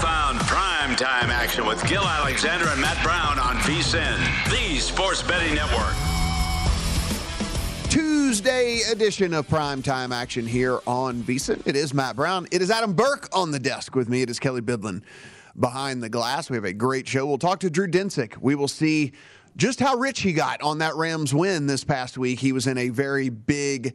Found prime time action with Gill Alexander and Matt Brown on VSIN, the sports betting network. Tuesday edition of primetime action here on VSiN. It is Matt Brown. It is Adam Burke on the desk with me. It is Kelly Bidlin behind the glass. We have a great show. We'll talk to Drew Dinsick. We will see just how rich he got on that Rams win this past week. He was in a very big,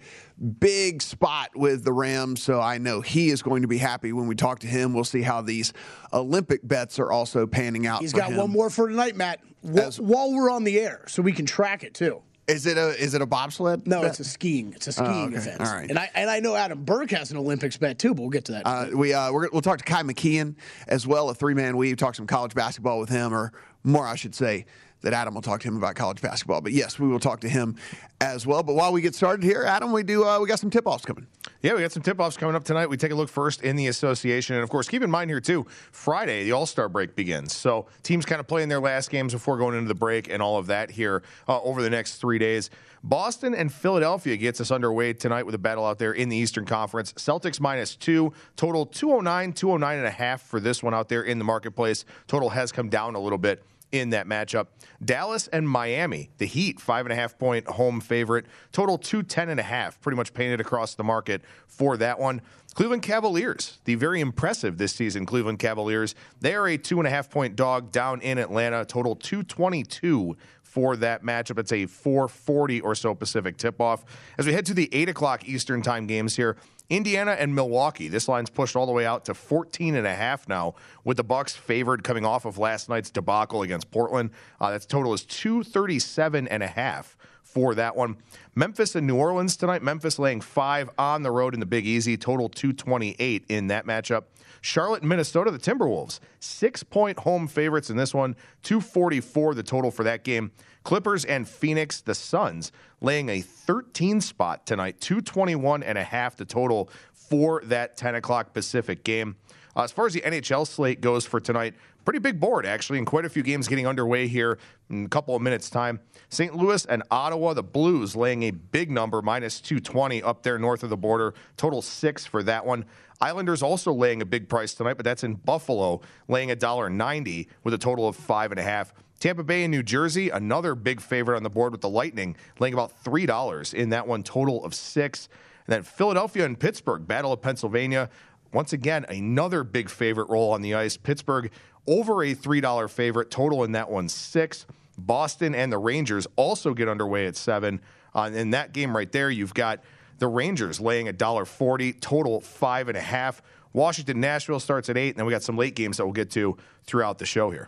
big spot with the Rams, so I know he is going to be happy when we talk to him. We'll see how these Olympic bets are also panning out. He's got him. one more for tonight, Matt. Wh- As- while we're on the air, so we can track it too. Is it a is it a bobsled? No, bet? it's a skiing. It's a skiing okay. event. All right. And I and I know Adam Burke has an Olympics bet too, but we'll get to that. Uh, we uh, we're, we'll talk to Kai McKeon as well, a three man weave. Talk some college basketball with him, or more, I should say. That Adam will talk to him about college basketball, but yes, we will talk to him as well. But while we get started here, Adam, we do uh, we got some tip offs coming. Yeah, we got some tip offs coming up tonight. We take a look first in the association. And of course, keep in mind here, too, Friday, the All Star break begins. So teams kind of playing their last games before going into the break and all of that here uh, over the next three days. Boston and Philadelphia gets us underway tonight with a battle out there in the Eastern Conference. Celtics minus two, total 209, 209 and a half for this one out there in the marketplace. Total has come down a little bit in that matchup. Dallas and Miami, the Heat, five and a half point home favorite. Total 210 and a half, pretty much painted across the market for that one. Cleveland Cavaliers, the very impressive this season Cleveland Cavaliers. They are a two and a half point dog down in Atlanta. Total 222 for that matchup. It's a 440 or so Pacific tip off. As we head to the 8 o'clock Eastern time games here, Indiana and Milwaukee. This line's pushed all the way out to 14 and a half now, with the Bucks favored coming off of last night's debacle against Portland. Uh, that's total is 237 and a half for that one. Memphis and New Orleans tonight. Memphis laying five on the road in the Big Easy. Total 228 in that matchup. Charlotte Minnesota, the Timberwolves, six point home favorites in this one. 244 the total for that game. Clippers and Phoenix, the Suns, laying a 13 spot tonight, 221 and a half the total for that 10 o'clock Pacific game. Uh, as far as the NHL slate goes for tonight, pretty big board actually, and quite a few games getting underway here in a couple of minutes' time. St. Louis and Ottawa, the Blues laying a big number, minus 220 up there north of the border. Total six for that one. Islanders also laying a big price tonight, but that's in Buffalo, laying a dollar ninety with a total of five and a half. Tampa Bay and New Jersey, another big favorite on the board with the Lightning, laying about three dollars in that one, total of six. And then Philadelphia and Pittsburgh, Battle of Pennsylvania. Once again, another big favorite role on the ice. Pittsburgh over a $3 favorite, total in that one six. Boston and the Rangers also get underway at seven. Uh, in that game right there, you've got the Rangers laying a dollar forty, total five and a half. Washington, Nashville starts at eight, and then we got some late games that we'll get to throughout the show here.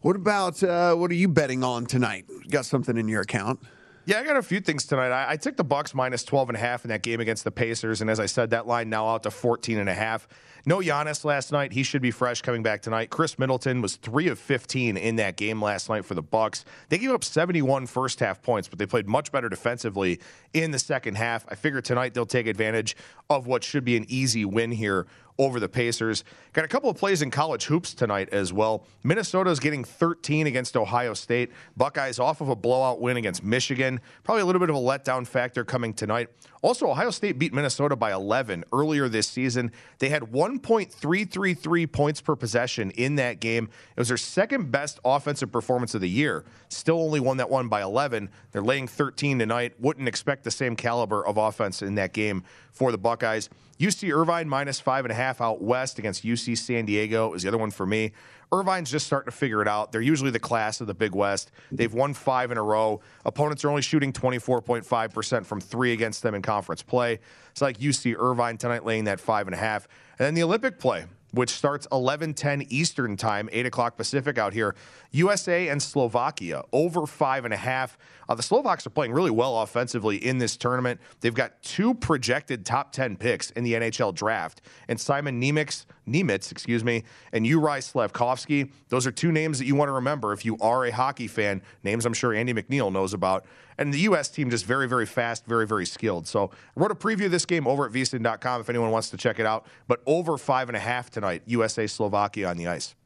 What about uh, what are you betting on tonight? Got something in your account? Yeah, I got a few things tonight. I, I took the Bucks minus 12 and a half in that game against the Pacers, and as I said, that line now out to 14 and a half. No Giannis last night. He should be fresh coming back tonight. Khris Middleton was 3 of 15 in that game last night for the Bucks. They gave up 71 first half points, but they played much better defensively in the second half. I figure tonight they'll take advantage of what should be an easy win here over the Pacers. Got a couple of plays in college hoops tonight as well. Minnesota's getting 13 against Ohio State. Buckeyes off of a blowout win against Michigan. Probably a little bit of a letdown factor coming tonight. Also, Ohio State beat Minnesota by 11 earlier this season. They had 1.333 points per possession in that game. It was their second best offensive performance of the year. Still only won that one by 11. They're laying 13 tonight. Wouldn't expect the same caliber of offense in that game for the Buckeyes. UC Irvine minus five and a half out west against UC San Diego is the other one for me. Irvine's just starting to figure it out. They're usually the class of the Big West. They've won five in a row. Opponents are only shooting 24.5% from three against them in conference play. It's like UC Irvine tonight laying that five and a half. And then the Olympic play which starts 11:10 Eastern Time, 8 o'clock Pacific out here. USA and Slovakia over five and a half. Uh, the Slovaks are playing really well offensively in this tournament. They've got two projected top 10 picks in the NHL draft, and Simon Nemec, Nemec, excuse me, and Uri Slafkovsky. Those are two names that you want to remember if you are a hockey fan. Names I'm sure Andy McNeil knows about. And the U.S. team just very, very fast, very, very skilled. So I wrote a preview of this game over at vsin.com if anyone wants to check it out. But over five and a half tonight, USA Slovakia on the ice.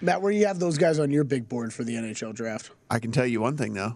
Matt, where do you have those guys on your big board for the NHL draft? I can tell you one thing though.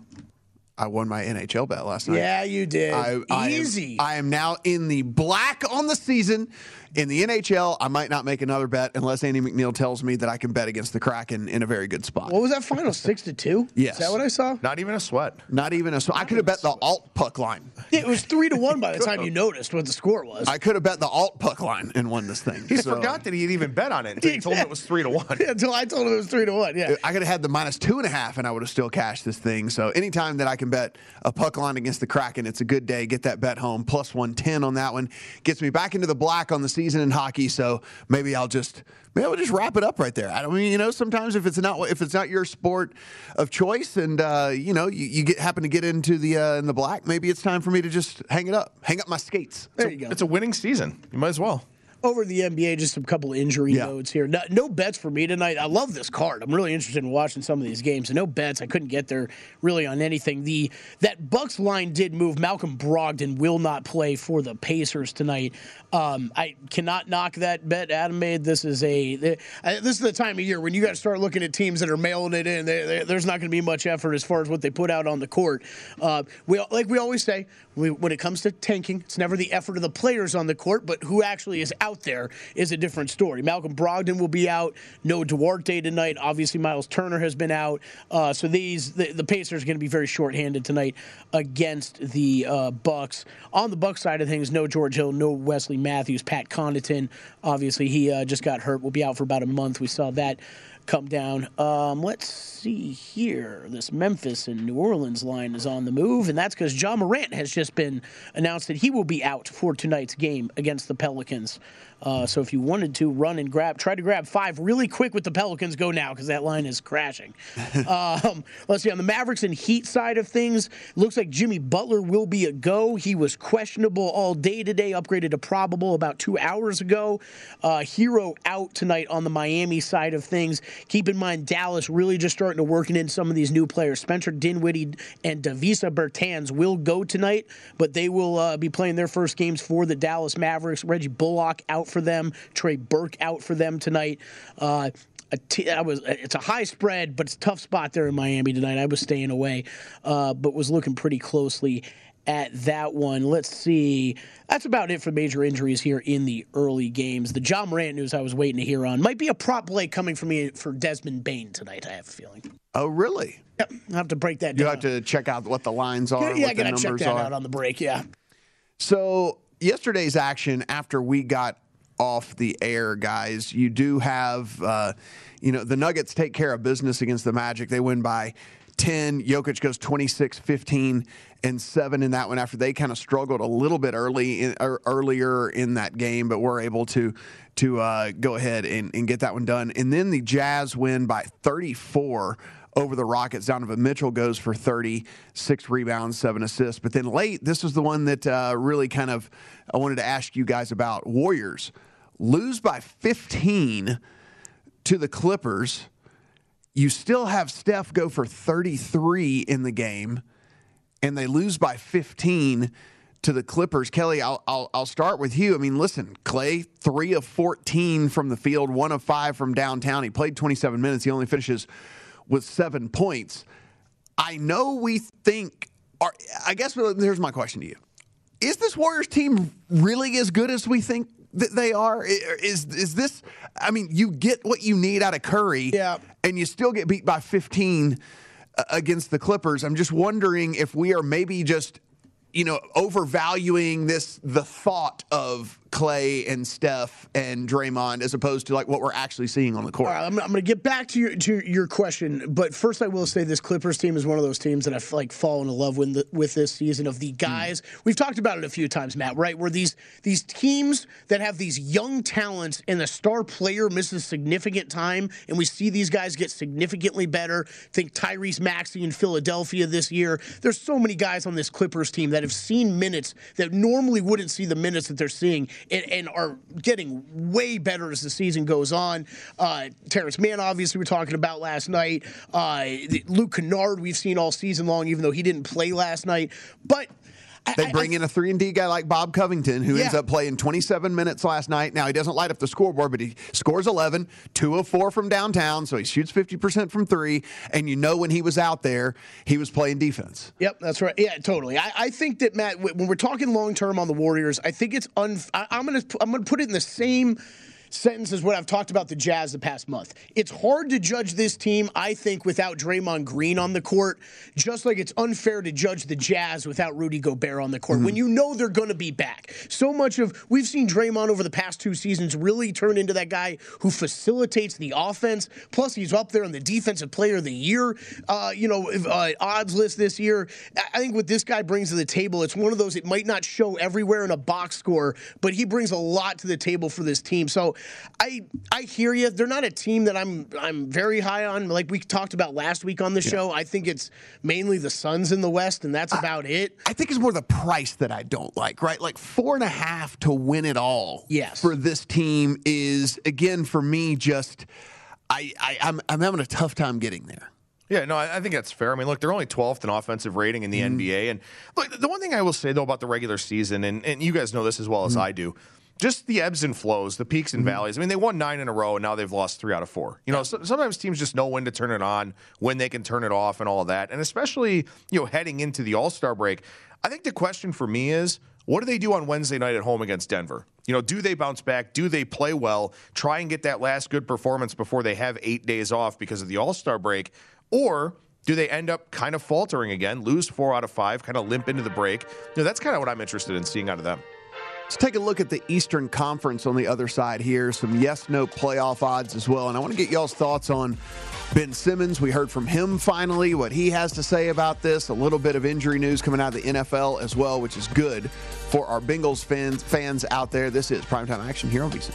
I won my NHL bet last night. Yeah, you did. I, I Easy. Am, I am now in the black on the season. In the NHL, I might not make another bet unless Andy McNeil tells me that I can bet against the Kraken in a very good spot. What was that final? Six to two? Yes. Is that what I saw? Not even a sweat. Not even a sweat. I could have bet the alt puck line. It was three to one by the time you noticed what the score was. I could have bet the alt puck line and won this thing. He So- forgot that he had even bet on it until he told him it was three to one. Until I told him it was three to one. Yeah. I could have had the minus two and a half, and I would have still cashed this thing. So anytime that I can bet a puck line against the Kraken, it's a good day. Get that bet home. Plus one ten on that one gets me back into the black on the season in hockey. So maybe I'll just maybe I'll just wrap it up right there. I don't mean you know sometimes if it's not if it's not your sport of choice, and uh, you know you, you get happen to get into the uh, in the black, maybe it's time for me to just hang it up, hang up my skates. There you go. It's a winning season. You might as well. Over the NBA, just a couple injury Yeah. notes here. No, no bets for me tonight. I love this card. I'm really interested in watching some of these games. No bets. I couldn't get there really on anything. The that Bucks line did move. Malcolm Brogdon will not play for the Pacers tonight. Um, I cannot knock that bet Adam made. This is a the, this is the time of year when you got to start looking at teams that are mailing it in. They, they, there's not going to be much effort as far as what they put out on the court. Uh, we like we always say we, when it comes to tanking, it's never the effort of the players on the court, but who actually is out there is a different story. Malcolm Brogdon will be out. No Duarte tonight. Obviously, Miles Turner has been out. Uh, so these the, the Pacers are going to be very shorthanded tonight against the uh, Bucks. On the Bucks side of things, no George Hill, no Wesley Matthews, Pat Connaughton. Obviously, he uh, just got hurt. Will be out for about a month. We saw that come down. Um, let's see here. This Memphis and New Orleans line is on the move, and that's because Ja Morant has just been announced that he will be out for tonight's game against the Pelicans. Uh, so if you wanted to run and grab, try to grab five really quick with the Pelicans, go now because that line is crashing. um, let's see on the Mavericks and Heat side of things, looks like Jimmy Butler will be a go. He was questionable all day today, upgraded to probable about two hours ago. Uh, Herro out tonight on the Miami side of things. Keep in mind Dallas really just starting to working in some of these new players. Spencer Dinwiddie and Davis Bertans will go tonight, but they will uh, be playing their first games for the Dallas Mavericks. Reggie Bullock out for them. Trey Burke out for them tonight. Uh, was it's a high spread, but it's a tough spot there in Miami tonight. I was staying away, uh, but was looking pretty closely at that one. Let's see. That's about it for major injuries here in the early games. The Ja Morant news I was waiting to hear on might be a prop play coming from me for Desmond Bane tonight. I have a feeling. Oh, really? Yep, I have to break that You down. have to check out what the lines are. yeah, I gotta check that are. out on the break. Yeah. So yesterday's action after we got off the air, guys, you do have, uh, you know, the Nuggets take care of business against the Magic. They win by 10. Jokic goes 26, 15, and 7 in that one after they kind of struggled a little bit early in, or earlier in that game, but were able to to uh, go ahead and, and get that one done. And then the Jazz win by 34 over the Rockets. Donovan Mitchell goes for 30, six rebounds, seven assists. But then late, this was the one that uh, really kind of I wanted to ask you guys about. Warriors lose by 15 to the Clippers. You still have Steph go for 33 in the game, and they lose by 15 to the Clippers. Kelly, I'll, I'll, I'll start with you. I mean, listen, Clay, three of 14 from the field, one of five from downtown. He played 27 minutes. He only finishes with seven points. I know we think, or I guess here's my question to you: Is this Warriors team really as good as we think that they are? Is is this? I mean, you get what you need out of Curry, Yeah. and you still get beat by 15 uh, against the Clippers. I'm just wondering if we are maybe just you know overvaluing this the thought of Clay and Steph and Draymond as opposed to like what we're actually seeing on the court. All right, I'm, I'm going to get back to your to your question, but first I will say this Clippers team is one of those teams that I've like fallen in love with the, with this season of the guys. Mm. We've talked about it a few times, Matt. Right, where these these teams that have these young talents and the star player misses significant time, and we see these guys get significantly better. Think Tyrese Maxey in Philadelphia this year. There's so many guys on this Clippers team that have seen minutes that normally wouldn't see the minutes that they're seeing and, and are getting way better as the season goes on. Uh, Terance Mann, obviously, we're talking about last night. Uh, Luke Kennard, we've seen all season long, even though he didn't play last night. But they bring in a three and D guy like Rob Covington, who yeah. ends up playing 27 minutes last night. Now he doesn't light up the scoreboard, but he scores 11, two of four from downtown, so he shoots 50% from three. And you know when he was out there, he was playing defense. Yep, that's right. Yeah, totally. I, I think that Matt, when we're talking long term on the Warriors, I think it's un. I, I'm gonna I'm gonna put it in the same sentence is what I've talked about the Jazz the past month. It's hard to judge this team, I think, without Draymond Green on the court, just like it's unfair to judge the Jazz without Rudy Gobert on the court mm-hmm. when you know they're going to be back. So much of we've seen Draymond over the past two seasons really turn into that guy who facilitates the offense. Plus, he's up there on the defensive player of the year, uh, you know, uh, odds list this year. I think what this guy brings to the table, it's one of those. It might not show everywhere in a box score, but he brings a lot to the table for this team. So I I hear you. They're not a team that I'm I'm very high on. Like we talked about last week on the yeah. show, I think it's mainly the Suns in the West, and that's I, about it. I think it's more the price that I don't like. Right, like four and a half to win it all. Yes, for this team is again for me just I, I I'm I'm having a tough time getting there. Yeah, no, I think that's fair. I mean, look, they're only 12th in offensive rating in the mm. NBA. And look, the one thing I will say, though, about the regular season, and, and you guys know this as well as mm. I do, just the ebbs and flows, the peaks and mm-hmm. valleys. I mean, they won nine in a row, and now they've lost three out of four. You know, so, sometimes teams just know when to turn it on, when they can turn it off, and all of that. And especially, you know, heading into the All Star break, I think the question for me is, what do they do on Wednesday night at home against Denver? You know, do they bounce back? Do they play well? Try and get that last good performance before they have eight days off because of the All Star break, or do they end up kind of faltering again, lose four out of five, kind of limp into the break? You know, that's kind of what I'm interested in seeing out of them. Let's take a look at the Eastern Conference on the other side here. Some yes no playoff odds as well. And I want to get y'all's thoughts on Ben Simmons. We heard from him finally what he has to say about this. A little bit of injury news coming out of the NFL as well, which is good for our Bengals fans, fans out there. This is Primetime Action here on VSIN.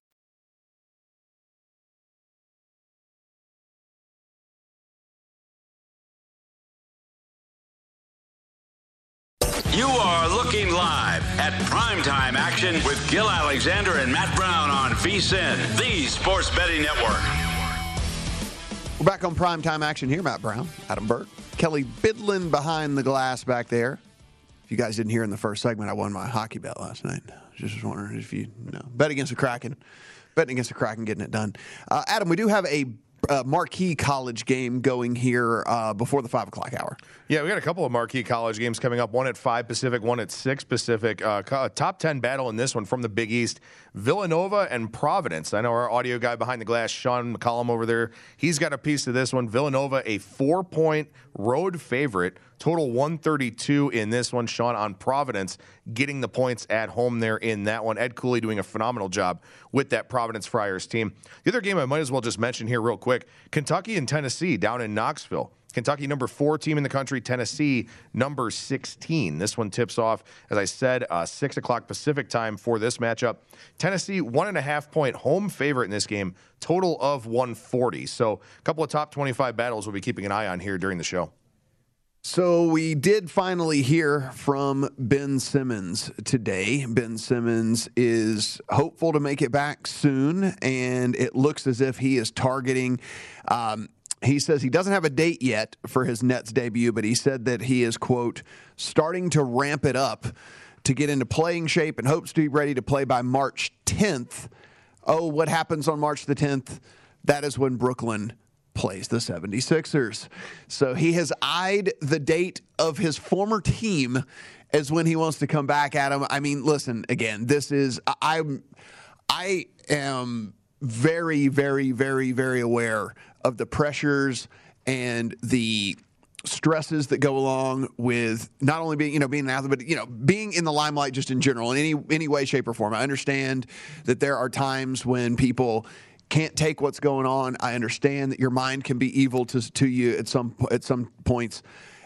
live at primetime action with Gill Alexander and Matt Brown on VSIN, the sports betting network. We're back on primetime action here. Matt Brown, Adam Burke, Kelly Bidlin behind the glass back there. If you guys didn't hear in the first segment, I won my hockey bet last night. Just wondering if you, you know, bet against the Kraken. Betting against the Kraken, getting it done. Uh, Adam, we do have a uh, marquee college game going here uh, before the five o'clock hour. Yeah, we got a couple of marquee college games coming up. One at five Pacific, one at six Pacific. Uh, top ten battle in this one from the Big East: Villanova and Providence. I know our audio guy behind the glass, Sean McCollum over there. He's got a piece of this one. Villanova, a four-point road favorite. Total 132 in this one. Sean on Providence getting the points at home there in that one. Ed Cooley doing a phenomenal job with that Providence Friars team. The other game I might as well just mention here real quick. Kentucky and Tennessee down in Knoxville. Kentucky, number four team in the country. Tennessee, number 16. This one tips off, as I said, uh, 6 o'clock Pacific time for this matchup. Tennessee, one and a half point home favorite in this game, total of 140. So, a couple of top 25 battles we'll be keeping an eye on here during the show. So we did finally hear from Ben Simmons today. Ben Simmons is hopeful to make it back soon, and it looks as if he is targeting. Um, he says he doesn't have a date yet for his Nets debut, but he said that he is, quote, starting to ramp it up to get into playing shape and hopes to be ready to play by March 10th. Oh, what happens on March the 10th? That is when Brooklyn plays the 76ers. So he has eyed the date of his former team as when he wants to come back at him. I mean, listen, again, this is I'm I am very very very very aware of the pressures and the stresses that go along with not only being you know being an athlete but you know being in the limelight just in general in any any way shape or form i understand that there are times when people can't take what's going on. I understand that your mind can be evil to, to you at some at some points.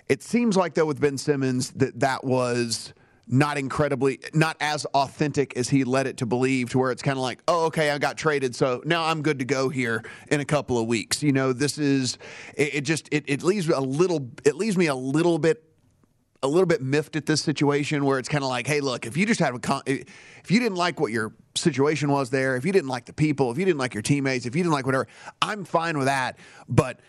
It seems like though with Ben Simmons that that was not incredibly not as authentic as he led it to believe to where it's kind of like oh okay i got traded so now i'm good to go here in a couple of weeks you know this is it, it just it, it leaves a little it leaves me a little bit a little bit miffed at this situation where it's kind of like, hey, look, if you just had a, con- if you didn't like what your situation was there, if you didn't like the people, if you didn't like your teammates, if you didn't like whatever, I'm fine with that. But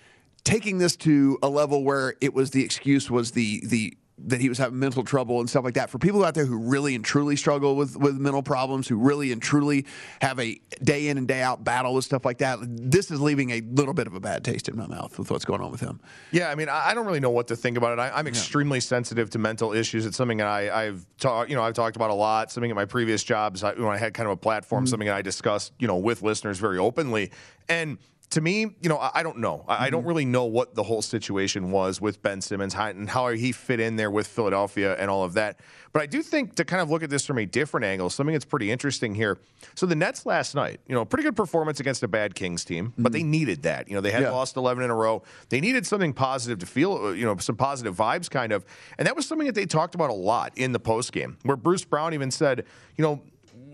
taking this to a level where it was the excuse was the the that he was having mental trouble and stuff like that. For people out there who really and truly struggle with, with mental problems, who really and truly have a day in and day out battle with stuff like that, this is leaving a little bit of a bad taste in my mouth with what's going on with him. Yeah, I mean, I don't really know what to think about it. I, am extremely yeah. sensitive to mental issues. It's something that I, have talked, you know, I've talked about a lot. Something at my previous jobs, I, when I had kind of a platform, mm-hmm. something that I discussed, you know, with listeners very openly, and to me, you know, I, don't know. I, don't mm-hmm. really know what the whole situation was with Ben Simmons and how he fit in there with Philadelphia and all of that. But I do think to kind of look at this from a different angle, something that's pretty interesting here. So the Nets last night, you know, pretty good performance against a bad Kings team, but they mm-hmm. needed that. You know, they had yeah. lost 11 in a row. They needed something positive to feel, uh, you know, some positive vibes kind of. And that was something that they talked about a lot in the post game, where Bruce Brown even said, you know,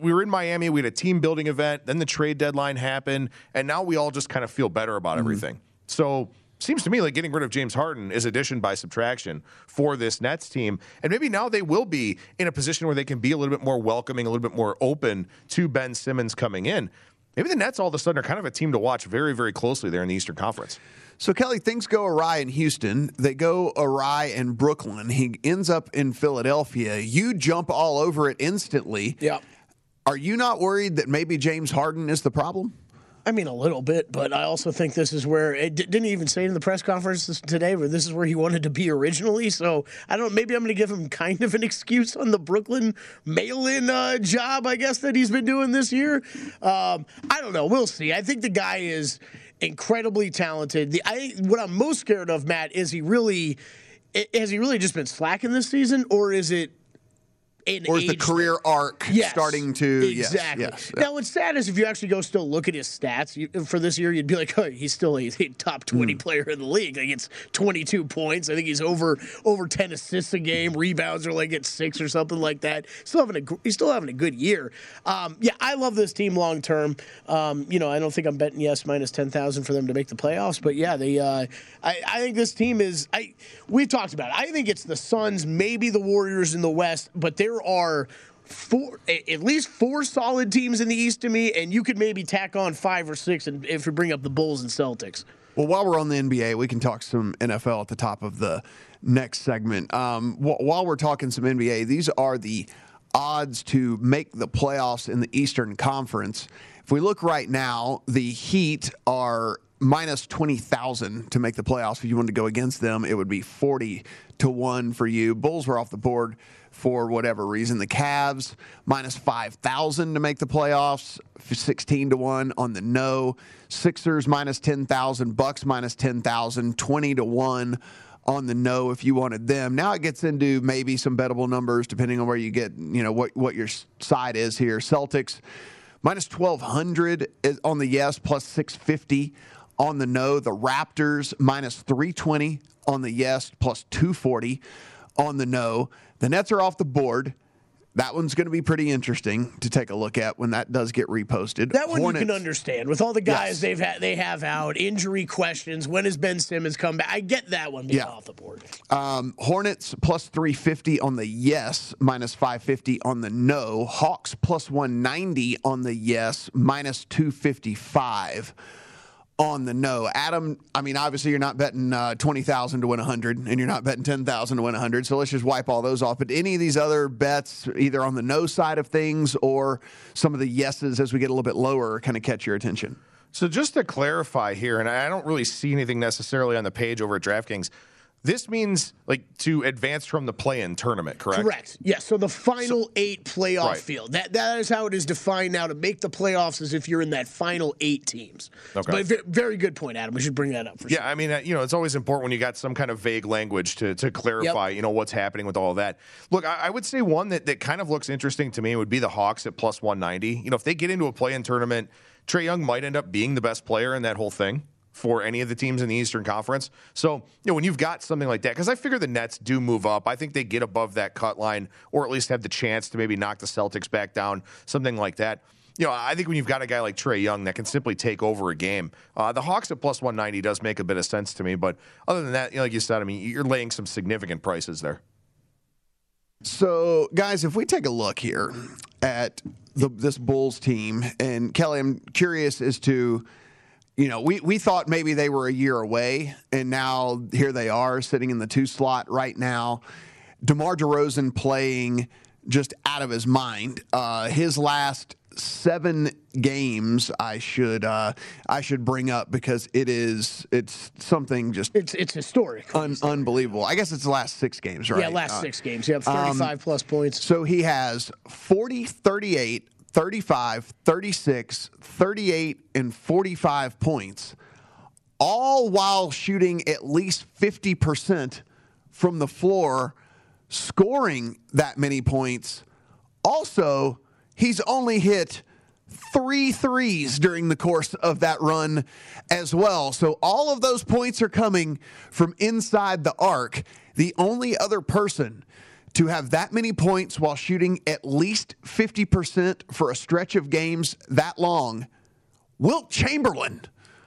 we were in Miami. We had a team building event. Then the trade deadline happened, and now we all just kind of feel better about mm-hmm. everything. So seems to me like getting rid of James Harden is addition by subtraction for this Nets team. And maybe now they will be in a position where they can be a little bit more welcoming, a little bit more open to Ben Simmons coming in. Maybe the Nets all of a sudden are kind of a team to watch very, very closely there in the Eastern Conference. So, Kelly, things go awry in Houston. They go awry in Brooklyn. He ends up in Philadelphia. You jump all over it instantly. Yeah. Are you not worried that maybe James Harden is the problem? I mean, a little bit, but I also think this is where it didn't even say in the press conference today, where this is where he wanted to be originally. So I don't. Maybe I'm going to give him kind of an excuse on the Brooklyn mail-in uh, job, I guess that he's been doing this year. Um, I don't know. We'll see. I think the guy is incredibly talented. The I what I'm most scared of, Matt, is he really has he really just been slacking this season, or is it or is the career arc yes, starting to exactly? Yes, yes, now, what's sad is if you actually go still look at his stats you, for this year, you'd be like, oh, he's still a, a top twenty mm. player in the league. Like it's twenty two points. I think he's over over ten assists a game. Rebounds are like at six or something like that. Still having a he's still having a good year. Um, yeah, I love this team long term. Um, you know, I don't think I'm betting yes minus ten thousand for them to make the playoffs, but yeah, they. Uh, I, I think this team is. I we've talked about it. I think it's the Suns, maybe the Warriors in the West, but they're there are four, at least four solid teams in the East to me, and you could maybe tack on five or six, and if we bring up the Bulls and Celtics. Well, while we're on the NBA, we can talk some NFL at the top of the next segment. Um, while we're talking some NBA, these are the odds to make the playoffs in the Eastern Conference. If we look right now, the Heat are minus 20,000 to make the playoffs. If you wanted to go against them, it would be 40 to 1 for you. Bulls were off the board for whatever reason. The Cavs minus 5,000 to make the playoffs, 16 to 1 on the no. Sixers minus 10,000, Bucks minus 10,000, 20 to 1 on the no if you wanted them. Now it gets into maybe some bettable numbers depending on where you get, you know, what what your side is here. Celtics minus 1200 on the yes plus 650 on the no. The Raptors minus 320 on the yes, plus 240 on the no. The Nets are off the board. That one's going to be pretty interesting to take a look at when that does get reposted. That one Hornets, you can understand with all the guys Yes. they've had, they have out injury questions. When has Ben Simmons come back? I get that one being Yeah. off the board. Um, Hornets plus 350 on the yes, minus 550 on the no. Hawks plus 190 on the yes, minus 255 on the no. Adam, I mean, obviously you're not betting uh, 20,000 to win 100, and you're not betting 10,000 to win 100. So let's just wipe all those off. But any of these other bets, either on the no side of things or some of the yeses as we get a little bit lower, kind of catch your attention. So just to clarify here, and I don't really see anything necessarily on the page over at DraftKings. This means like to advance from the play-in tournament, correct? Correct. Yes. So the final eight playoff Right. field. That that is how it is defined now. To make the playoffs as if you're in that final eight teams. Okay. But very good point, Adam. We should bring that up for sure. Yeah, I mean, uh, you know, it's always important when you got some kind of vague language to to clarify, you know, what's happening with all that. Look, I, I would say one that, that kind of looks interesting to me would be the Hawks at plus 190. You know, if they get into a play-in tournament, Trae Young might end up being the best player in that whole thing for any of the teams in the Eastern Conference. So, you know, when you've got something like that, because I figure the Nets do move up. I think they get above that cut line or at least have the chance to maybe knock the Celtics back down, something like that. You know, I think when you've got a guy like Trae Young that can simply take over a game, uh, the Hawks at plus 190 does make a bit of sense to me. But other than that, you know, like you said, I mean, you're laying some significant prices there. So, guys, if we take a look here at the, this Bulls team, and Kelly, I'm curious as to, you know, we, we thought maybe they were a year away, and now here they are sitting in the two slot right now. DeMar DeRozan playing just out of his mind. Uh, his last seven games, I should uh, I should bring up because it is it's something just it's it's historic, un- unbelievable. I guess it's the last six games, right? Yeah, last Uh, six games. You have um, 35 plus points. so he has 40, 38, 35, 36, 38, and 45 points, all while shooting at least 50% from the floor, scoring that many points. Also, he's only hit three threes during the course of that run as well. So all of those points are coming from inside the arc. The only other person to have that many points while shooting at least 50% for a stretch of games that long, Wilt Chamberlain.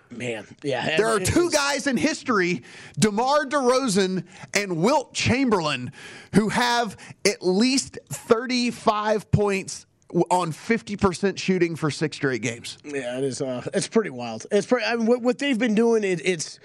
Man, yeah. There are two guys in history, DeMar DeRozan and Wilt Chamberlain, who have at least 35 points on 50% shooting for six straight games. Yeah, it is. Uh, it's pretty wild. It's pretty. I mean, what, what they've been doing, it, it's.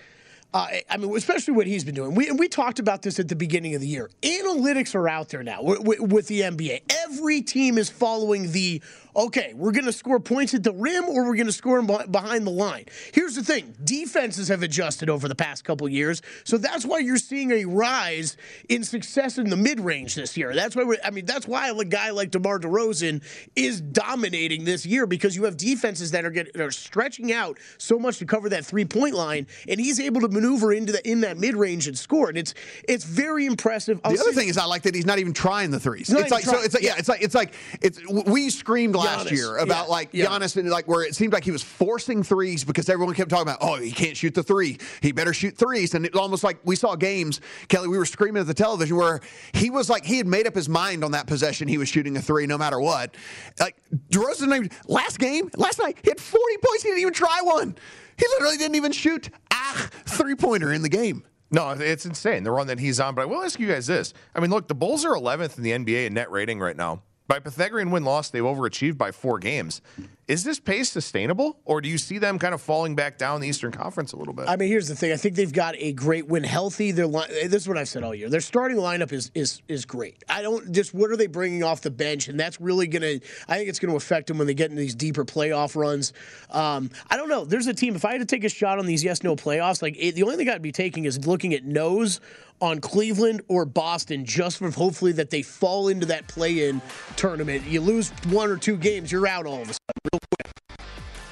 Uh, I mean, especially what he's been doing. We we talked about this at the beginning of the year. Analytics are out there now with, with the NBA. Every team is following the okay. We're going to score points at the rim, or we're going to score behind the line. Here's the thing: defenses have adjusted over the past couple years, so that's why you're seeing a rise in success in the mid range this year. That's why. We're, I mean, that's why a guy like DeMar DeRozan is dominating this year because you have defenses that are getting are stretching out so much to cover that three point line, and he's able to maneuver into the in that mid range and score. And it's it's very impressive. I'll The other thing is, I like that he's not even trying the threes. It's like so. It's like yeah. yeah. It's like it's like it's. We screamed last Giannis, year about yeah, like yeah. Giannis and like where it seemed like he was forcing threes because everyone kept talking about oh he can't shoot the three. He better shoot threes. And it's almost like we saw games, Kelly. We were screaming at the television where he was like he had made up his mind on that possession. He was shooting a three no matter what. Like DeRozan even- last game last night he had 40 points. He didn't even try one. He literally didn't even shoot ah three pointer in the game. No, it's insane the run that he's on. But I will ask you guys this: I mean, look, the Bulls are 11th in the NBA in net rating right now. By Pythagorean win loss, they've overachieved by four games. Is this pace sustainable, or do you see them kind of falling back down the Eastern Conference a little bit? I mean, here's the thing. I think they've got a great win healthy. Their line, this is what I've said all year. Their starting lineup is is is great. I don't just what are they bringing off the bench, and that's really gonna. I think it's to affect them when they get into these deeper playoff runs. Um, I don't know. There's a team. If I had to take a shot on these yes no playoffs, like it, the only thing I'd be taking is looking at nose on Cleveland or Boston, just for hopefully that they fall into that play-in tournament. You lose one or two games, you're out all of a sudden. Real quick.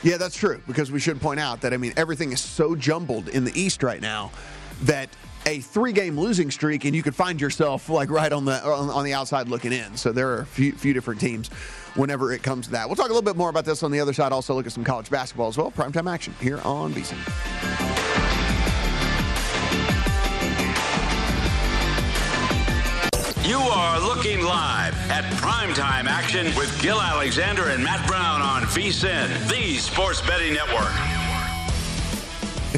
Yeah, that's true because we should point out that I mean everything is so jumbled in the East right now that a three-game losing streak, and you could find yourself like right on the on, on the outside looking in. So there are a few, few different teams whenever it comes to that. We'll talk a little bit more about this on the other side. Also, look at some college basketball as well. Primetime action here on VSiN. You are looking live at primetime action with Gill Alexander and Matt Brown on VSIN, the Sports Betting Network.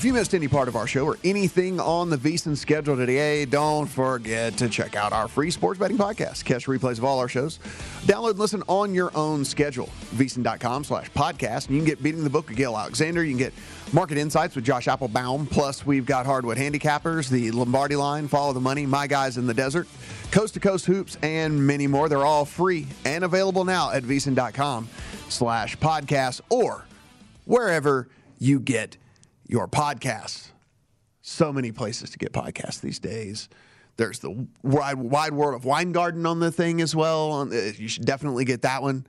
If you missed any part of our show or anything on the VSiN schedule today, don't forget to check out our free sports betting podcast. Catch replays of all our shows. Download and listen on your own schedule. VSiN.com slash podcast. And you can get Beating the Book with Gill Alexander. You can get Market Insights with Josh Appelbaum. Plus, we've got Hardwood Handicappers, the Lombardi line, Follow the Money, My Guys in the Desert, Coast to Coast Hoops, and many more. They're all free and available now at VSiN.com slash podcast or wherever you get your podcasts. So many places to get podcasts these days. There's the wide, wide world of Weingarten on the thing as well. You should definitely get that one.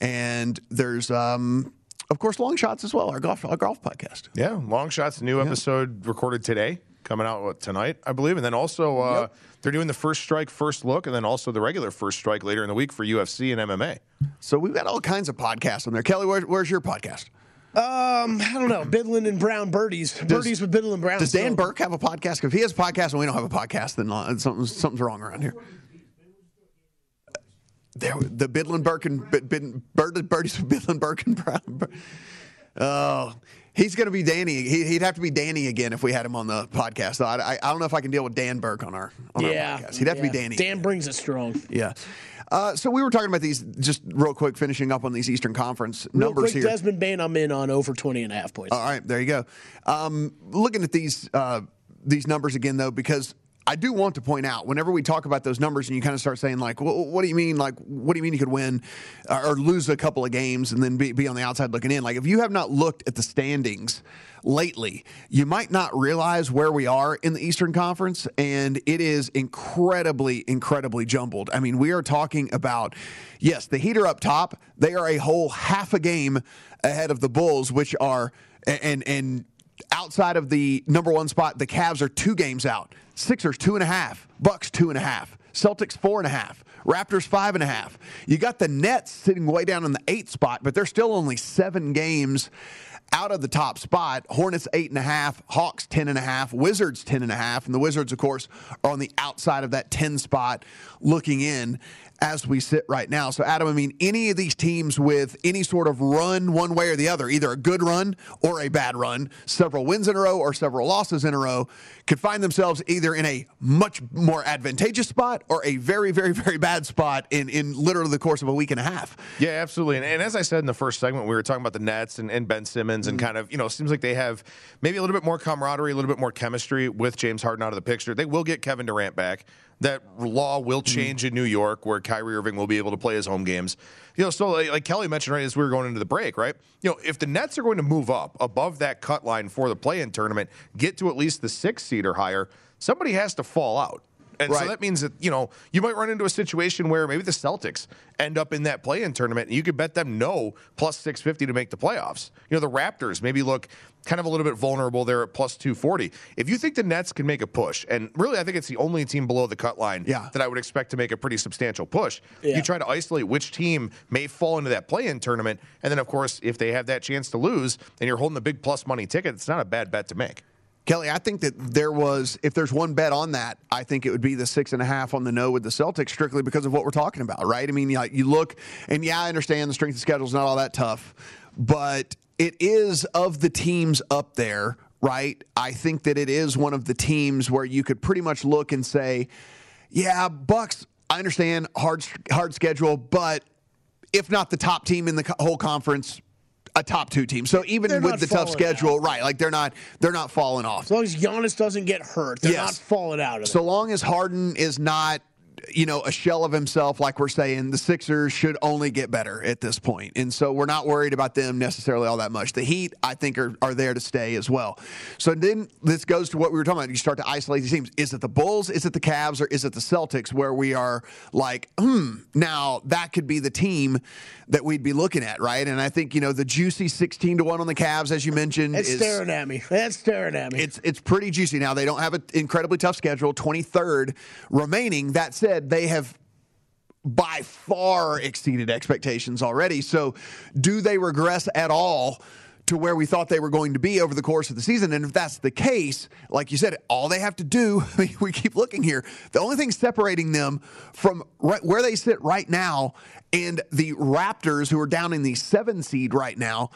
And there's, um, of course, long shots as well. Our golf, our golf podcast. Yeah, long shots. New episode recorded today, coming out what, tonight, I believe. And then also, uh, Yep. they're doing the first strike, first look, and then also the regular first strike later in the week for UFC and MMA. So we've got all kinds of podcasts on there. Kelly, where, where's your podcast? Um, I don't know. Bidlin and Brown birdies. birdies with Bidlin and Brown. Does Dan still. Burke have a podcast? If he has a podcast and we don't have a podcast, then uh, something's, something's wrong around here. There, the Bidlin Burke and Bid, Bid, Bird, Birdies with Bidlin Burke and Brown. Oh, he's going to be Danny. He, he'd have to be Danny again if we had him on the podcast. So I, I, I don't know if I can deal with Dan Burke on our, on Yeah. our podcast. He'd have to be Danny. Dan brings it strong. Yeah. Uh, so we were talking about these, just real quick, finishing up on these Eastern Conference Real numbers quick, here. Desmond Bane, I'm in on over 20 and a half points. All right, there you go. Um, looking at these uh, these numbers again, though, because I do want to point out whenever we talk about those numbers, and you kind of start saying like, well, "What do you mean? Like, what do you mean you could win uh, or lose a couple of games and then be, be on the outside looking in?" Like, if you have not looked at the standings lately, you might not realize where we are in the Eastern Conference, and it is incredibly, incredibly jumbled. I mean, we are talking about yes, the Heat are up top; they are a whole half a game ahead of the Bulls, which are and and outside of the number one spot, the Cavs are two games out. Sixers two and a half, Bucks two and a half, Celtics four and a half, Raptors five and a half. You got the Nets sitting way down in the eighth spot, but they're still only seven games out of the top spot. Hornets eight and a half, Hawks ten and a half, Wizards ten and a half, and the Wizards, of course, are on the outside of that ten spot, looking in as we sit right now. So, Adam, I mean, any of these teams with any sort of run one way or the other, either a good run or a bad run, several wins in a row or several losses in a row, could find themselves either in a much more advantageous spot or a very, very, very bad spot in, in literally the course of a week and a half. Yeah, absolutely. And, and as I said in the first segment, we were talking about the Nets and, and Ben Simmons, and mm-hmm. kind of, you know, seems like they have maybe a little bit more camaraderie, a little bit more chemistry with James Harden out of the picture. They will get Kevin Durant back. That law will mm-hmm. change in New York, where Kyrie Irving will be able to play his home games. You know, so like, like Kelly mentioned right as we were going into the break, right? You know, if the Nets are going to move up above that cut line for the play-in tournament, get to at least the sixth seed or higher, somebody has to fall out. And so that means that, you know, you might run into a situation where maybe the Celtics end up in that play in tournament and you could bet them no plus 650 to make the playoffs. You know, the Raptors maybe look kind of a little bit vulnerable there at plus 240. If you think the Nets can make a push, and really I think it's the only team below the cut line Yeah. that I would expect to make a pretty substantial push, Yeah. you try to isolate which team may fall into that play in tournament. And then, of course, if they have that chance to lose and you're holding the big plus money ticket, it's not a bad bet to make. Kelly, I think that there was, if there's one bet on that, I think it would be the six and a half on the no with the Celtics, strictly because of what we're talking about, right? I mean, like you look, and yeah, I understand the strength of schedule is not all that tough, but it is of the teams up there, right? I think that it is one of the teams where you could pretty much look and say, yeah, Bucks. I understand hard hard schedule, but if not the top team in the whole conference, a top two team. So even They're with the tough schedule, right? Like they're not they're not falling off. As long as Giannis doesn't get hurt, they're Yes. not falling out of it. So long as Harden is not you know, a shell of himself, like we're saying, the Sixers should only get better at this point. And so we're not worried about them necessarily all that much. The Heat, I think, are, are there to stay as well. So then this goes to what we were talking about. You start to isolate these teams. Is it the Bulls? Is it the Cavs? Or is it the Celtics where we are like, hmm, now that could be the team that we'd be looking at, right? And I think, you know, the juicy 16 to 1 on the Cavs, as you mentioned, It's is staring at me. That's staring at me. it's it's pretty juicy. Now they don't have an incredibly tough schedule, 23rd remaining. That said, they have by far exceeded expectations already. So, do they regress at all to where we thought they were going to be over the course of the season? And if that's the case, like you said, all they have to do, we keep looking here, the only thing separating them from right where they sit right now and the Raptors, who are down in the seven seed right now,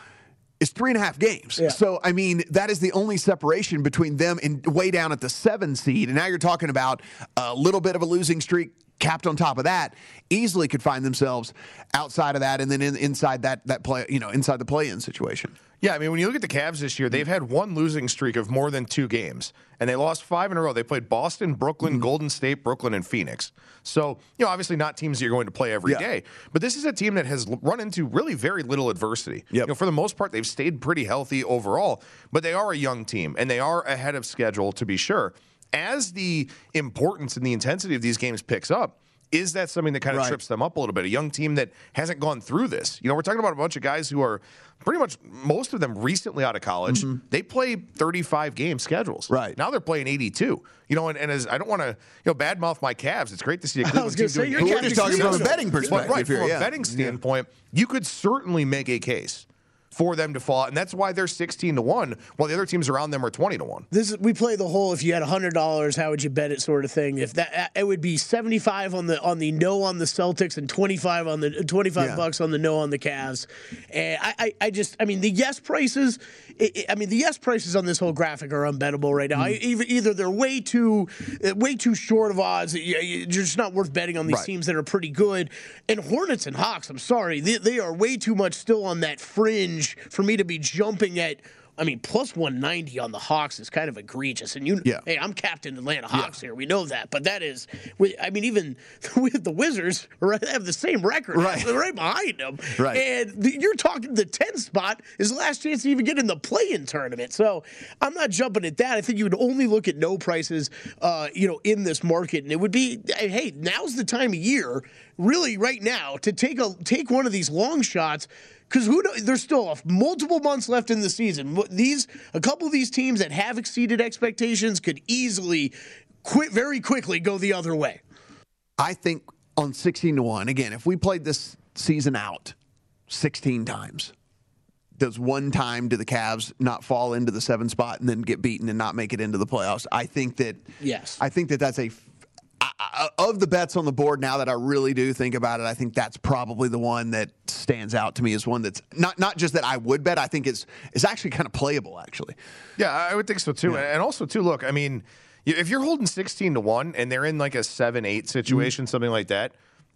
is three and a half games. So, I mean, that is the only separation between them and way down at the seven seed. And now you're talking about a little bit of a losing streak capped on top of that. Easily could find themselves outside of that and then in, inside that, that play, you know, inside the play in situation. Yeah, I mean, when you look at the Cavs this year, they've had one losing streak of more than two games, and they lost five in a row. They played Boston, Brooklyn, Mm-hmm. Golden State, Brooklyn, and Phoenix. So, you know, obviously not teams that you're going to play every Yeah. day, but this is a team that has run into really very little adversity. You know, for the most part, they've stayed pretty healthy overall, but they are a young team, and they are ahead of schedule to be sure. As the importance and the intensity of these games picks up, is that something that kind of Right. trips them up a little bit? A young team that hasn't gone through this. You know, we're talking about a bunch of guys who are pretty much most of them recently out of college. They play 35 game schedules. Mm-hmm. Right. Now they're playing 82. You know, and, and as I don't want to, you know, badmouth my Cavs. It's great to see a Cleveland team say, doing you're talking from a betting But perspective right, here, from yeah. a betting standpoint, you could certainly make a case for them to fall, and that's why they're 16 to one, while the other teams around them are 20 to one. This is we play the whole if you had hundred dollars, how would you bet it sort of thing. If that it would be seventy five on the on the no on the Celtics and twenty five on the twenty five Yeah. bucks on the no on the Cavs. And I, I, I just I mean the yes prices. i i I mean the yes prices on this whole graphic are unbettable right now. Mm-hmm. either, either they're way too uh, way too short of odds. You- you- You're just not worth betting on these Right. teams that are pretty good. And Hornets and Hawks, I'm sorry, they, they are way too much still on that fringe for me to be jumping at. I mean, plus 190 on the Hawks is kind of egregious. And you, Yeah. hey, I'm Captain Atlanta Hawks here. We know that. But that is, we- I mean, even with the Wizards, right, have the same record. Right. They're right behind them. Right. And you're talking the 10 spot is the last chance to even get in the play in tournament. So I'm not jumping at that. I think you would only look at no prices, uh, you know, in this market. And it would be, hey, now's the time of year, really right now, to take a take one of these long shots because who know, there's still multiple months left in the season. These a couple of these teams that have exceeded expectations could easily, quit very quickly go the other way. I think on 16 to 1, again, if we played this season out 16 times, does one time do the Cavs not fall into the seven spot and then get beaten and not make it into the playoffs? I think that Yes. I think that that's a f- I- I- of the bets on the board now that I really do think about it, I think that's probably the one that stands out to me as one that's not not just that I would bet. I think it's it's actually kind of playable. Actually, Yeah, I would think so too. And also too, look, I mean, if you're holding 16 to 1 and they're in like a 7-8 situation, something like that,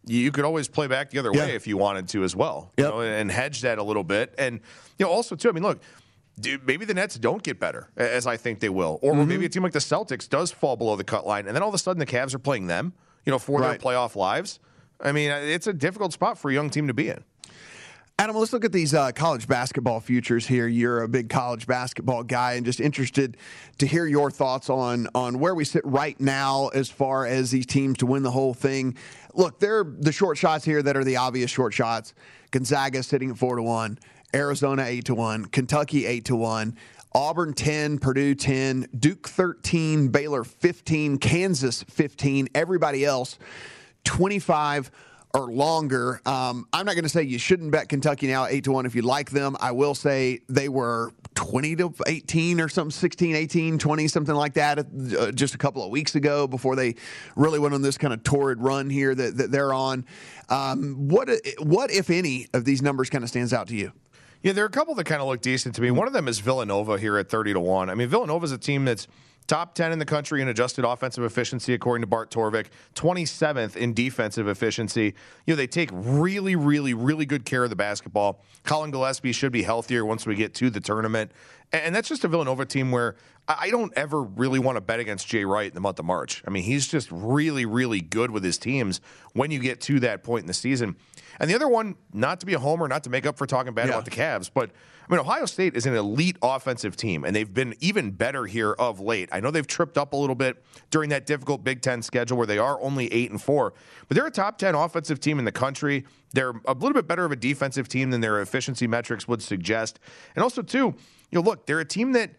you could always play back the other Mm-hmm. Yeah. way if you wanted to as well. You know, and hedge that a little bit. And you know, also too, I mean, look, dude, maybe the Nets don't get better as I think they will. Or Mm-hmm. maybe a team like the Celtics does fall below the cut line and then all of a sudden the Cavs are playing them, you know, for Right. their playoff lives. I mean, it's a difficult spot for a young team to be in. Adam, let's look at these uh, college basketball futures here. You're a big college basketball guy, and just interested to hear your thoughts on on where we sit right now as far as these teams to win the whole thing. Look, they're the short shots here that are the obvious short shots. Gonzaga sitting at four to one, Arizona eight to one, Kentucky eight to one. Auburn 10, Purdue 10, Duke 13, Baylor 15, Kansas 15, everybody else 25 or longer. Um, I'm not going to say you shouldn't bet Kentucky now eight to one if you like them. I will say they were 20 to 18 or something, 16, 18, 20, something like that, uh, just a couple of weeks ago before they really went on this kind of torrid run here that, that they're on. Um, what, what, if any, of these numbers kind of stands out to you? Yeah, there are a couple that kind of look decent to me. One of them is Villanova here at 30 to 1. I mean, Villanova is a team that's Top 10 in the country in adjusted offensive efficiency, according to Bart Torvik. 27th in defensive efficiency. You know, they take really, really, really good care of the basketball. Collin Gillespie should be healthier once we get to the tournament. And that's just a Villanova team where I don't ever really want to bet against Jay Wright in the month of March. I mean, he's just really, really good with his teams when you get to that point in the season. And the other one, not to be a homer, not to make up for talking bad yeah. about the Cavs, but I mean, Ohio State is an elite offensive team, and they've been even better here of late. I know they've tripped up a little bit during that difficult Big Ten schedule where they are only eight and four, but they're a top ten offensive team in the country. They're a little bit better of a defensive team than their efficiency metrics would suggest. And also, too, you know, look, they're a team that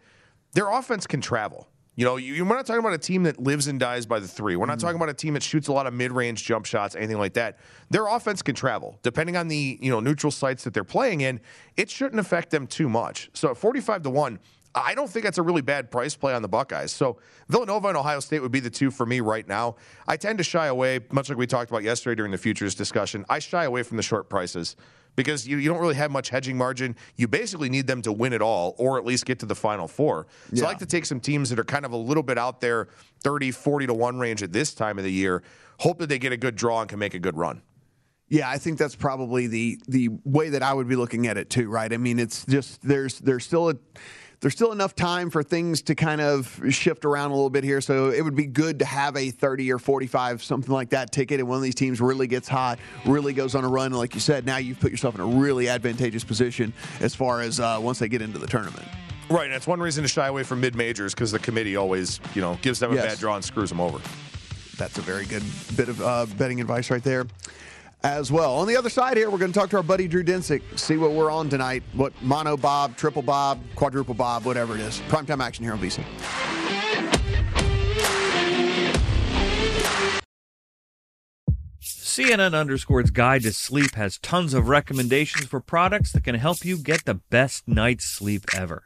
their offense can travel. You know, you, we're not talking about a team that lives and dies by the three. We're not mm talking about a team that shoots a lot of mid-range jump shots, anything like that. Their offense can travel, depending on the you know neutral sites that they're playing in. It shouldn't affect them too much. So at forty-five to one, I don't think that's a really bad price play on the Buckeyes. So Villanova and Ohio State would be the two for me right now. I tend to shy away, much like we talked about yesterday during the futures discussion. I shy away from the short prices because you, you don't really have much hedging margin. You basically need them to win it all or at least get to the final four. So yeah. I like to take some teams that are kind of a little bit out there, 30, 40 to 1 range at this time of the year, hope that they get a good draw and can make a good run. Yeah, I think that's probably the the way that I would be looking at it too, right? I mean, it's just there's there's still a there's still enough time for things to kind of shift around a little bit here. So it would be good to have a 30 or 45, something like that ticket. And one of these teams really gets hot, really goes on a run. And like you said, now you've put yourself in a really advantageous position as far as uh, once they get into the tournament. Right. And that's one reason to shy away from mid majors because the committee always, you know, gives them a yes. bad draw and screws them over. That's a very good bit of uh, betting advice right there as well. On the other side here, we're going to talk to our buddy Drew Dinsick, see what we're on tonight, what mono bob, triple bob, quadruple bob, whatever it is. Primetime action here on VSiN. CNN Underscore's Guide to Sleep has tons of recommendations for products that can help you get the best night's sleep ever.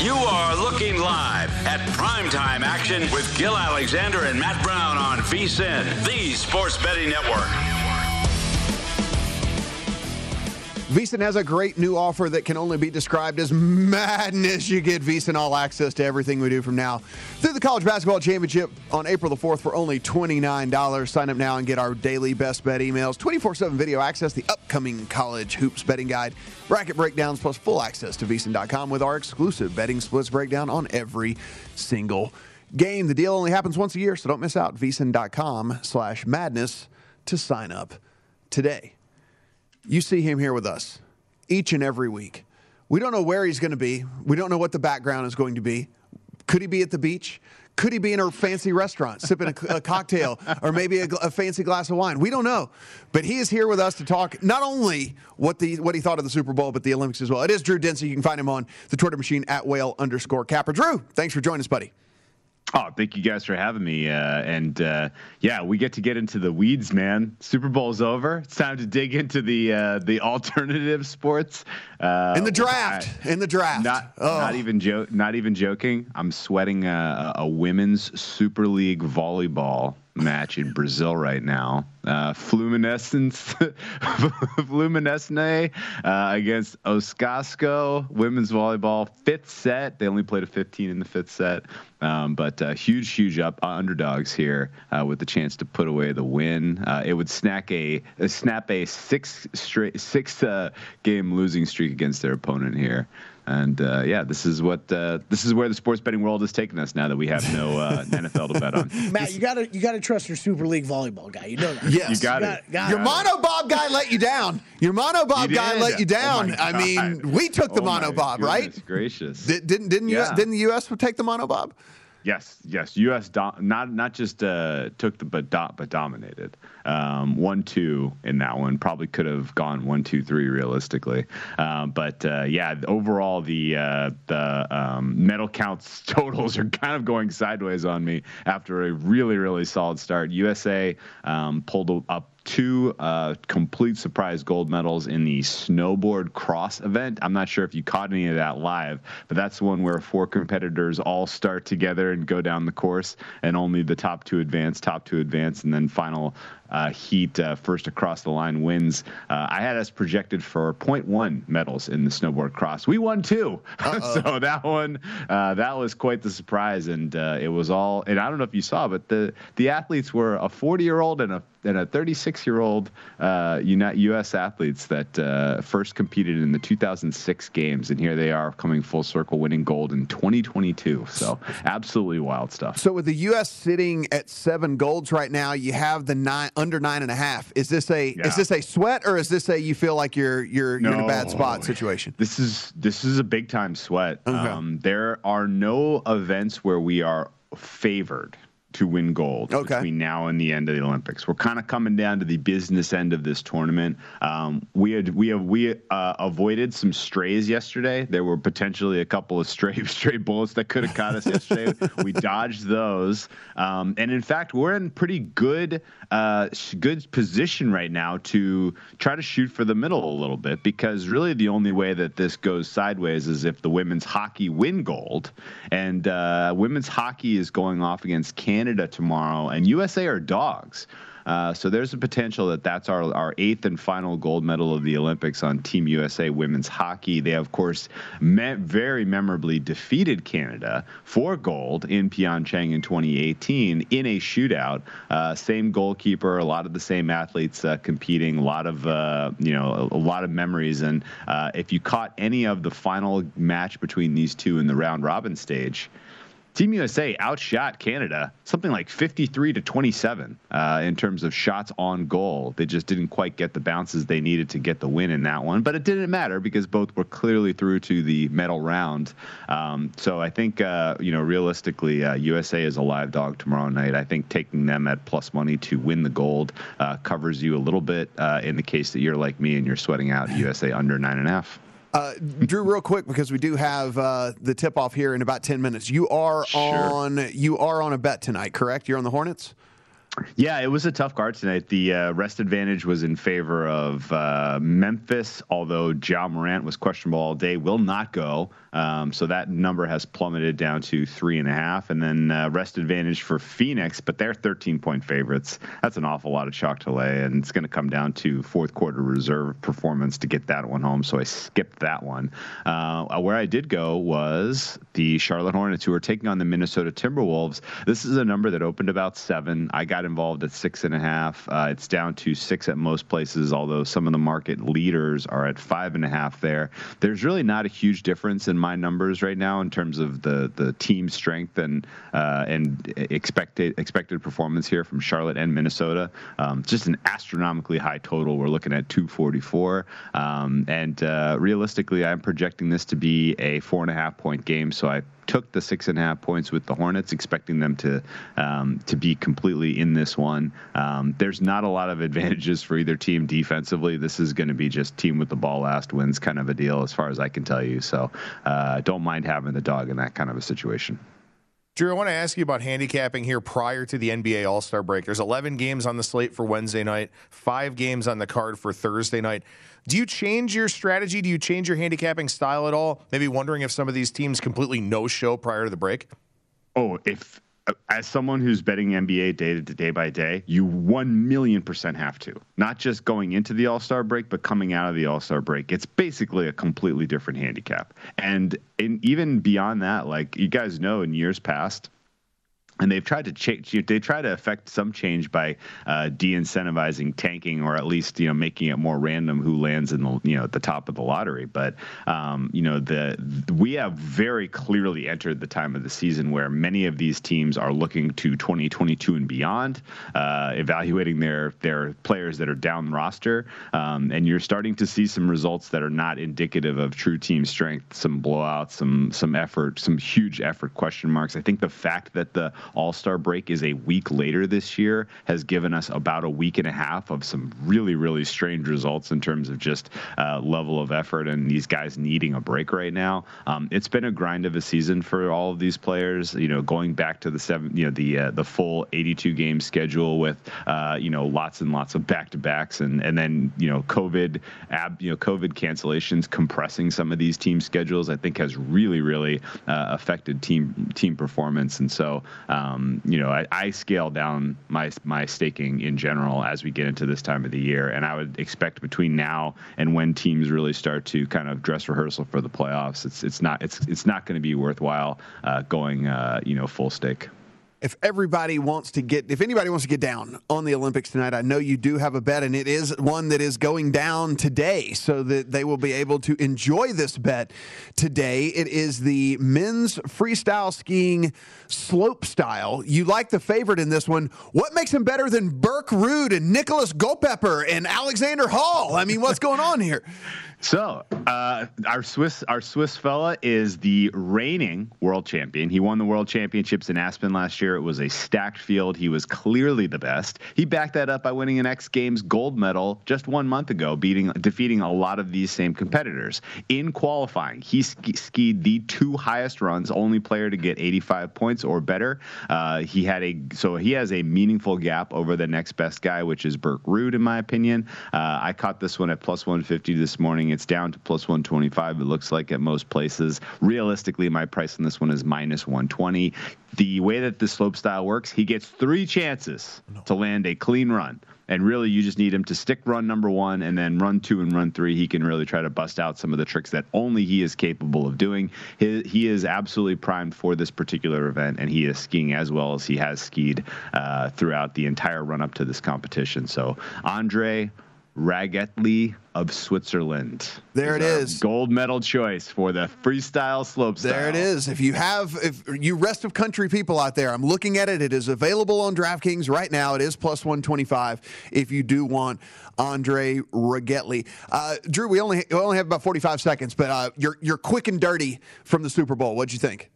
You are looking live at primetime action with Gill Alexander and Matt Brown on VSIN, the Sports Betting Network. VSiN has a great new offer that can only be described as madness. You get VSiN All Access to everything we do from now through the College Basketball Championship on April the 4th for only $29. Sign up now and get our daily best bet emails, 24 7 video access, the upcoming college hoops betting guide, bracket breakdowns, plus full access to VSiN.com with our exclusive betting splits breakdown on every single game. The deal only happens once a year, so don't miss out. VSiN.com slash madness to sign up today. You see him here with us each and every week. We don't know where he's going to be. We don't know what the background is going to be. Could he be at the beach? Could he be in a fancy restaurant sipping a, a cocktail or maybe a, a, fancy glass of wine? We don't know. But he is here with us to talk not only what the what he thought of the Super Bowl, but the Olympics as well. It is Drew Dinsick. You can find him on the Twitter machine at whale underscore capper. Drew, thanks for joining us, buddy. Oh, thank you guys for having me. Uh, and uh, yeah, we get to get into the weeds, man. Super Bowl's over. It's time to dig into the uh, the alternative sports. Uh, in the draft. I, in the draft. Not oh. not even jo- Not even joking. I'm sweating a, a women's Super League volleyball match in Brazil right now. Uh, Fluminense uh, against Osasco women's volleyball fifth set. They only played a 15 in the fifth set, um, but uh, huge, huge up uh, underdogs here uh, with the chance to put away the win. Uh, it would snack a, snap a six straight six game losing streak against their opponent here. And uh, yeah, this is what uh, this is where the sports betting world has taken us now that we have no uh, NFL to bet on. Matt, you gotta you gotta trust your Super League volleyball guy. You know that. Yes. You got got- it. got Your it. mono bob guy let you down. Your mono bob You guy let you Oh down. I mean, we took the Oh my mono bob, right? Gracious. Di- Didn't didn't US, Yeah. didn't the U.S. take the mono bob? Yes, yes. U.S. Do- not not just uh, took the but do- but dominated. Um, one two in that one probably could have gone one two three realistically. Um, but uh, yeah, overall the uh, the um, medal counts totals are kind of going sideways on me after a really really solid start. USA um, pulled up two uh, complete surprise gold medals in the snowboard cross event. I'm not sure if you caught any of that live, but that's the one where four competitors all start together and go down the course, and only the top two advance, top two advance, and then final uh, heat uh, first across the line wins. Uh, I had us projected for 0.1 medals in the snowboard cross. We won two, so that one uh, that was quite the surprise, and uh, it was all. And I don't know if you saw, but the the athletes were a 40 year old and a and a 36 year old uh, U.S. athletes that uh, first competed in the 2006 games, and here they are coming full circle, winning gold in 2022. So absolutely wild stuff. So with the U.S. sitting at seven golds right now, you have the nine under nine and a half. Is this a Yeah. is this a sweat or is this a you feel like you're you're you're in a bad spot situation? This is this is a big time sweat. Okay. Um, there are no events where we are favored to win gold Okay. between now and the end of the Olympics. We're kind of coming down to the business end of this tournament. Um, we had we have we uh, avoided some strays yesterday. There were potentially a couple of stray stray bullets that could have caught us yesterday. we dodged those, um, and in fact, we're in pretty good uh, good position right now to try to shoot for the middle a little bit because really the only way that this goes sideways is if the women's hockey win gold, and uh, women's hockey is going off against Canada tomorrow, and USA are dogs. Uh, so there's a potential that that's our, our eighth and final gold medal of the Olympics on Team USA women's hockey. They, of course, very memorably defeated Canada for gold in Pyeongchang in 2018 in a shootout. Uh, same goalkeeper, a lot of the same athletes uh, competing, a lot of uh, you know a, a lot of memories. And uh, if you caught any of the final match between these two in the round robin stage. Team USA outshot Canada something like 53 to 27 uh, in terms of shots on goal. They just didn't quite get the bounces they needed to get the win in that one, but it didn't matter because both were clearly through to the medal round. Um, so I think uh, you know realistically, uh, USA is a live dog tomorrow night. I think taking them at plus money to win the gold uh, covers you a little bit uh, in the case that you're like me and you're sweating out USA under nine and a half. Uh, Drew, real quick because we do have uh, the tip off here in about ten minutes. You are on you are on a bet tonight, correct? You're on the Hornets. Yeah, it was a tough card tonight. The uh, rest advantage was in favor of uh, Memphis, although Ja Morant was questionable all day, will not go. Um, so that number has plummeted down to three and a half. And then uh, rest advantage for Phoenix, but they're 13 point favorites. That's an awful lot of chalk to lay. And it's going to come down to fourth quarter reserve performance to get that one home. So I skipped that one. Uh, where I did go was the Charlotte Hornets, who are taking on the Minnesota Timberwolves. This is a number that opened about seven. I got involved at six and a half. Uh, it's down to six at most places, although some of the market leaders are at five and a half there. There's really not a huge difference in my numbers right now in terms of the the team strength and uh, and expected expected performance here from Charlotte and Minnesota. Um, just an astronomically high total. We're looking at 244, um, and uh, realistically, I'm projecting this to be a four and a half point game. So I took the six and a half points with the Hornets, expecting them to um, to be completely in this one. Um, there's not a lot of advantages for either team defensively. This is going to be just team with the ball last wins kind of a deal, as far as I can tell you. So uh, don't mind having the dog in that kind of a situation. Drew, I want to ask you about handicapping here prior to the NBA All Star break. There's 11 games on the slate for Wednesday night, five games on the card for Thursday night. Do you change your strategy? Do you change your handicapping style at all? Maybe wondering if some of these teams completely no show prior to the break? Oh, if as someone who's betting NBA day to day by day, you one million percent have to. Not just going into the All Star break, but coming out of the All Star break. It's basically a completely different handicap. And in, even beyond that, like you guys know, in years past, and they've tried to change. They try to affect some change by uh, de-incentivizing tanking, or at least you know making it more random who lands in the you know at the top of the lottery. But um, you know the we have very clearly entered the time of the season where many of these teams are looking to 2022 and beyond, uh, evaluating their their players that are down roster, um, and you're starting to see some results that are not indicative of true team strength. Some blowouts, some some effort, some huge effort question marks. I think the fact that the all Star break is a week later this year has given us about a week and a half of some really, really strange results in terms of just uh, level of effort and these guys needing a break right now. Um, it's been a grind of a season for all of these players. You know, going back to the seven, you know, the uh, the full 82 game schedule with uh, you know lots and lots of back to backs and and then you know COVID ab you know COVID cancellations compressing some of these team schedules. I think has really, really uh, affected team team performance. And so. Um, um, you know, I, I, scale down my my staking in general as we get into this time of the year, and I would expect between now and when teams really start to kind of dress rehearsal for the playoffs, it's it's not it's it's not going to be worthwhile uh, going uh, you know full stake if everybody wants to get, if anybody wants to get down on the Olympics tonight, I know you do have a bet, and it is one that is going down today, so that they will be able to enjoy this bet today. It is the men's freestyle skiing slope style. You like the favorite in this one. What makes him better than Birk Ruud and Nicholas Gulpepper and Alexander Hall? I mean, what's going on here? So uh, our Swiss our Swiss fella is the reigning world champion. He won the world championships in Aspen last year. It was a stacked field. He was clearly the best. He backed that up by winning an X Games gold medal just one month ago, beating defeating a lot of these same competitors in qualifying. He ski- skied the two highest runs, only player to get 85 points or better. Uh, he had a so he has a meaningful gap over the next best guy, which is Birk Ruud, in my opinion. Uh, I caught this one at plus 150 this morning. It's down to plus 125. It looks like at most places. Realistically, my price on this one is minus 120. The way that the slope style works, he gets three chances no. to land a clean run. And really, you just need him to stick run number one and then run two and run three. He can really try to bust out some of the tricks that only he is capable of doing. He, he is absolutely primed for this particular event, and he is skiing as well as he has skied uh, throughout the entire run up to this competition. So, Andri Ragettli of Switzerland. There it is. Gold medal choice for the freestyle slope style. There it is. If you have, if you rest of country people out there, I'm looking at it. It is available on DraftKings right now. It is plus 125 if you do want Andri Ragettli. Uh, Drew, we only we only have about 45 seconds, but uh, you're you're quick and dirty from the Super Bowl. What'd you think?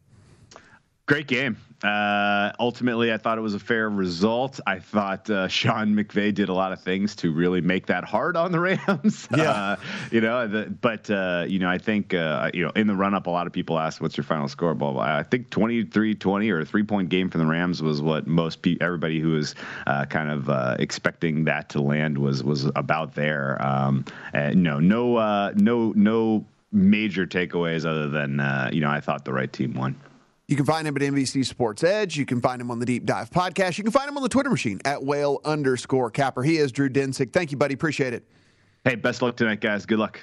Great game. Uh, ultimately, I thought it was a fair result. I thought uh, Sean McVay did a lot of things to really make that hard on the Rams. Yeah. Uh, you know, the, but, uh, you know, I think, uh, you know, in the run up, a lot of people asked, what's your final score? Blah, blah. I think 23 20 or a three point game for the Rams was what most people, everybody who was uh, kind of expecting that to land was was about there. Um, know, no, no, no major takeaways other than, you know, I thought the right team won. You can find him at NBC Sports Edge. You can find him on the Deep Dive podcast. You can find him on the Twitter machine at whale underscore capper. He is Drew Dinsick. Thank you, buddy. Appreciate it. Hey, best luck tonight, guys. Good luck.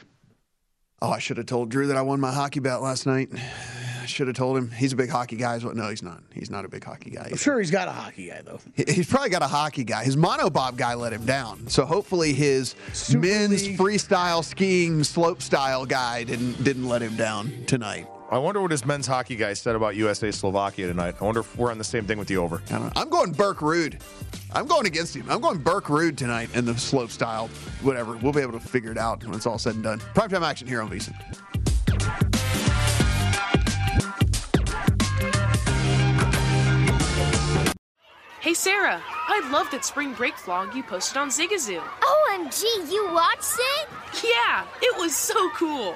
Oh, I should have told Drew that I won my hockey bet last night. I should have told him. He's a big hockey guy. No, he's not. He's not a big hockey guy. I'm sure he's got a hockey guy, though. He's probably got a hockey guy. His monobob guy let him down. So hopefully his Super men's League. freestyle skiing slope style guy didn't didn't let him down tonight. I wonder what his men's hockey guy said about USA Slovakia tonight. I wonder if we're on the same thing with the over. I am going Birk Ruud. I'm going against him. I'm going Birk Ruud tonight in the slope style. Whatever. We'll be able to figure it out when it's all said and done. Primetime action here on VSiN. Hey Sarah, I love that spring break vlog you posted on Zigazoo. OMG, you watched it? Yeah, it was so cool.